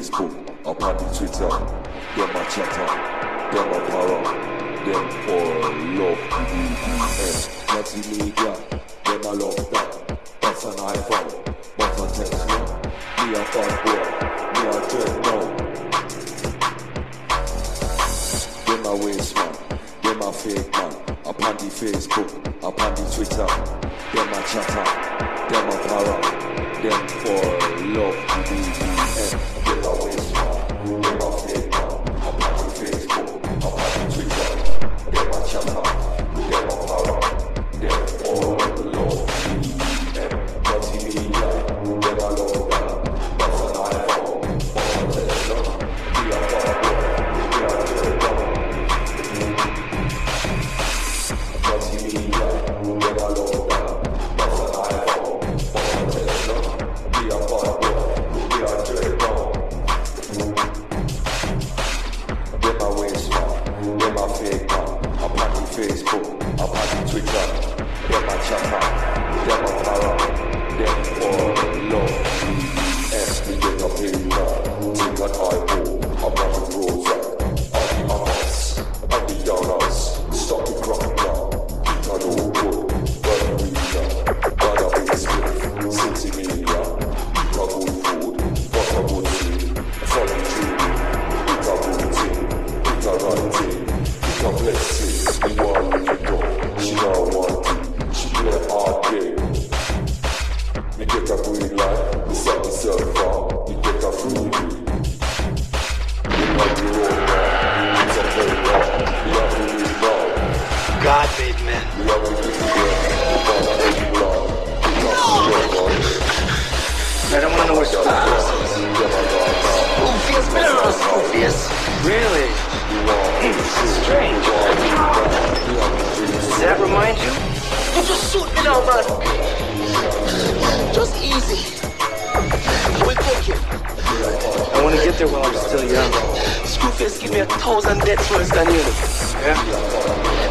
I'm on the Twitter. Get my chat up. Get my power up. Then for love, BBM. Nazi media.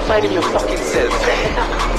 outside in your fucking self.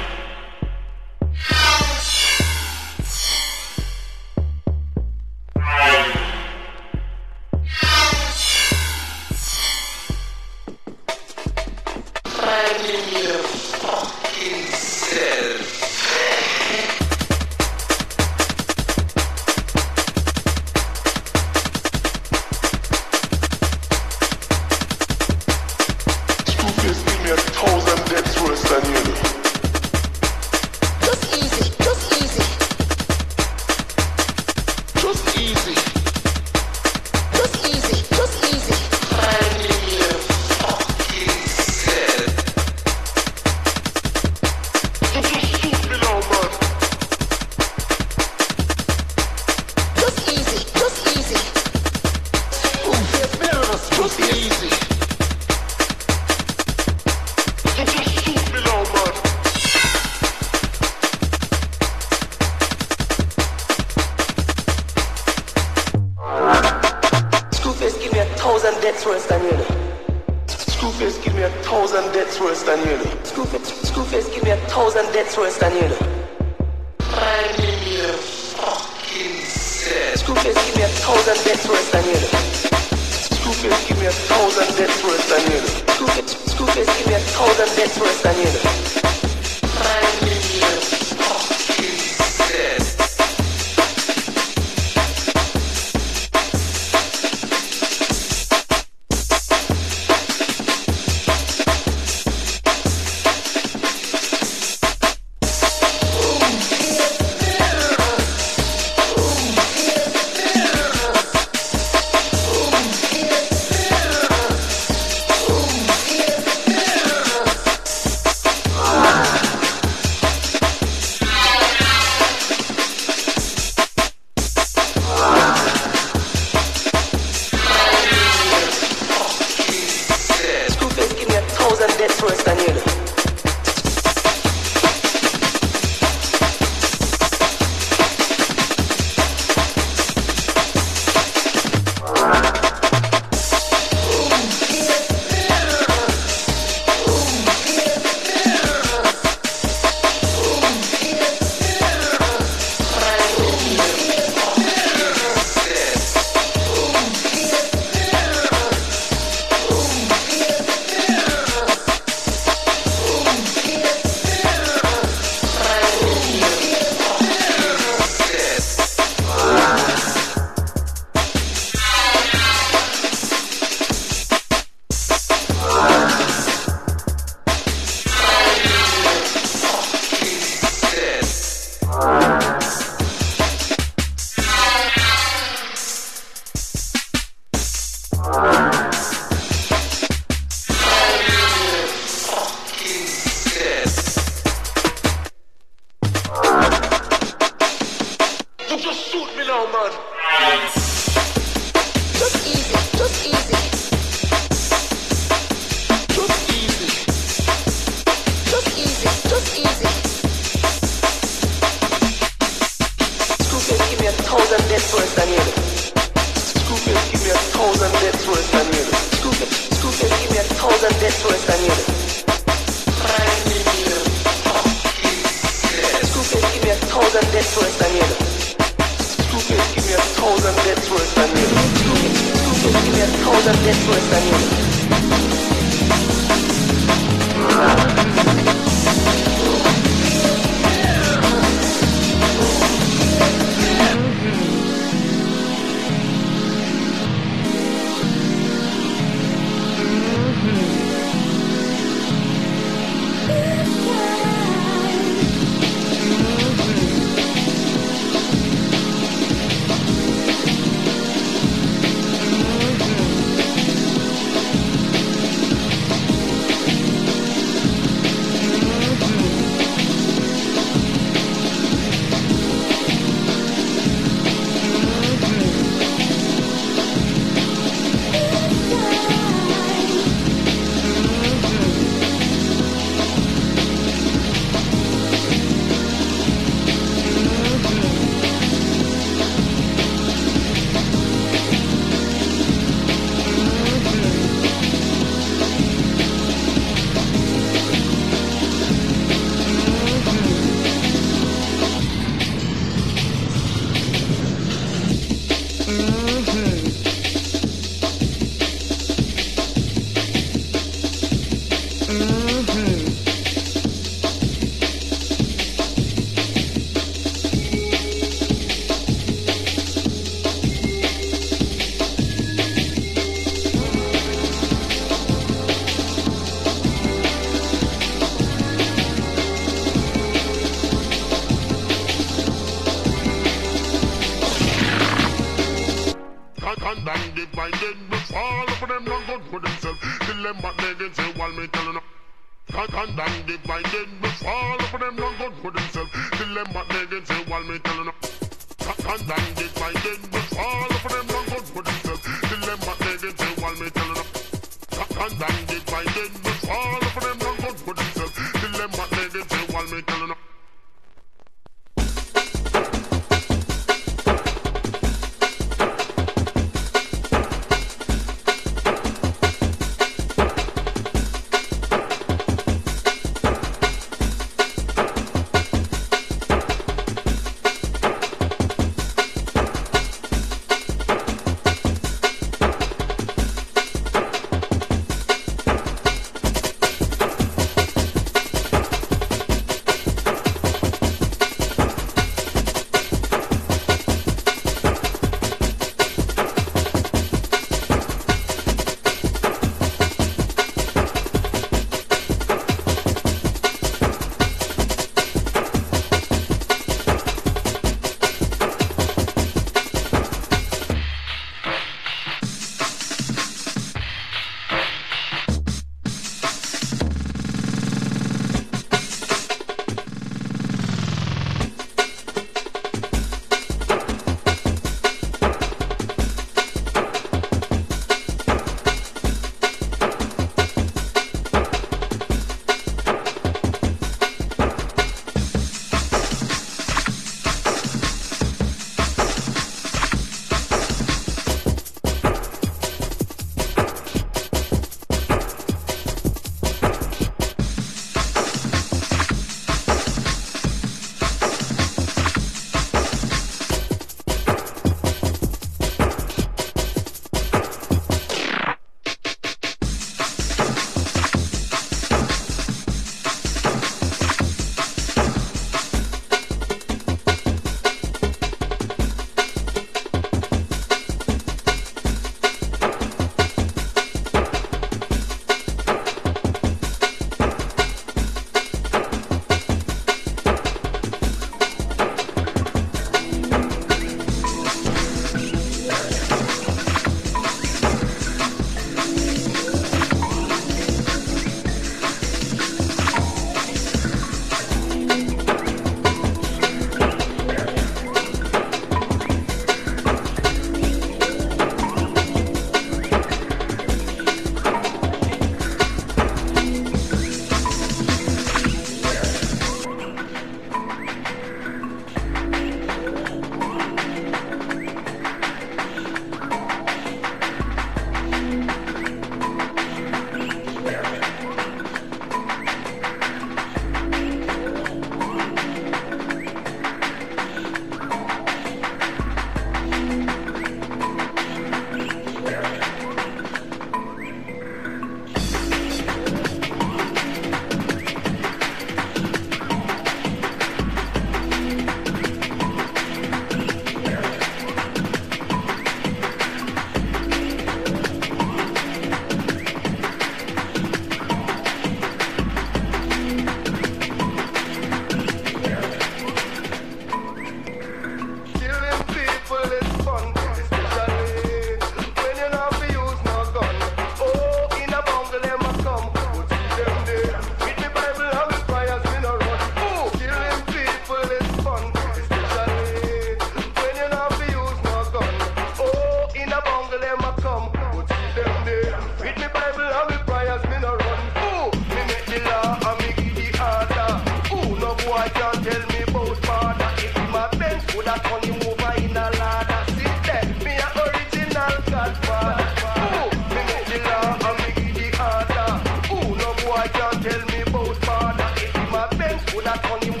Would I call you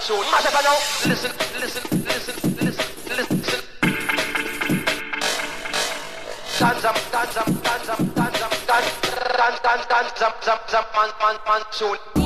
Listen, listen, listen, listen, listen. Dance up, dance up, dance up, dance up, dance, dance, dance, dance, dance, dance, man, man, man, tune.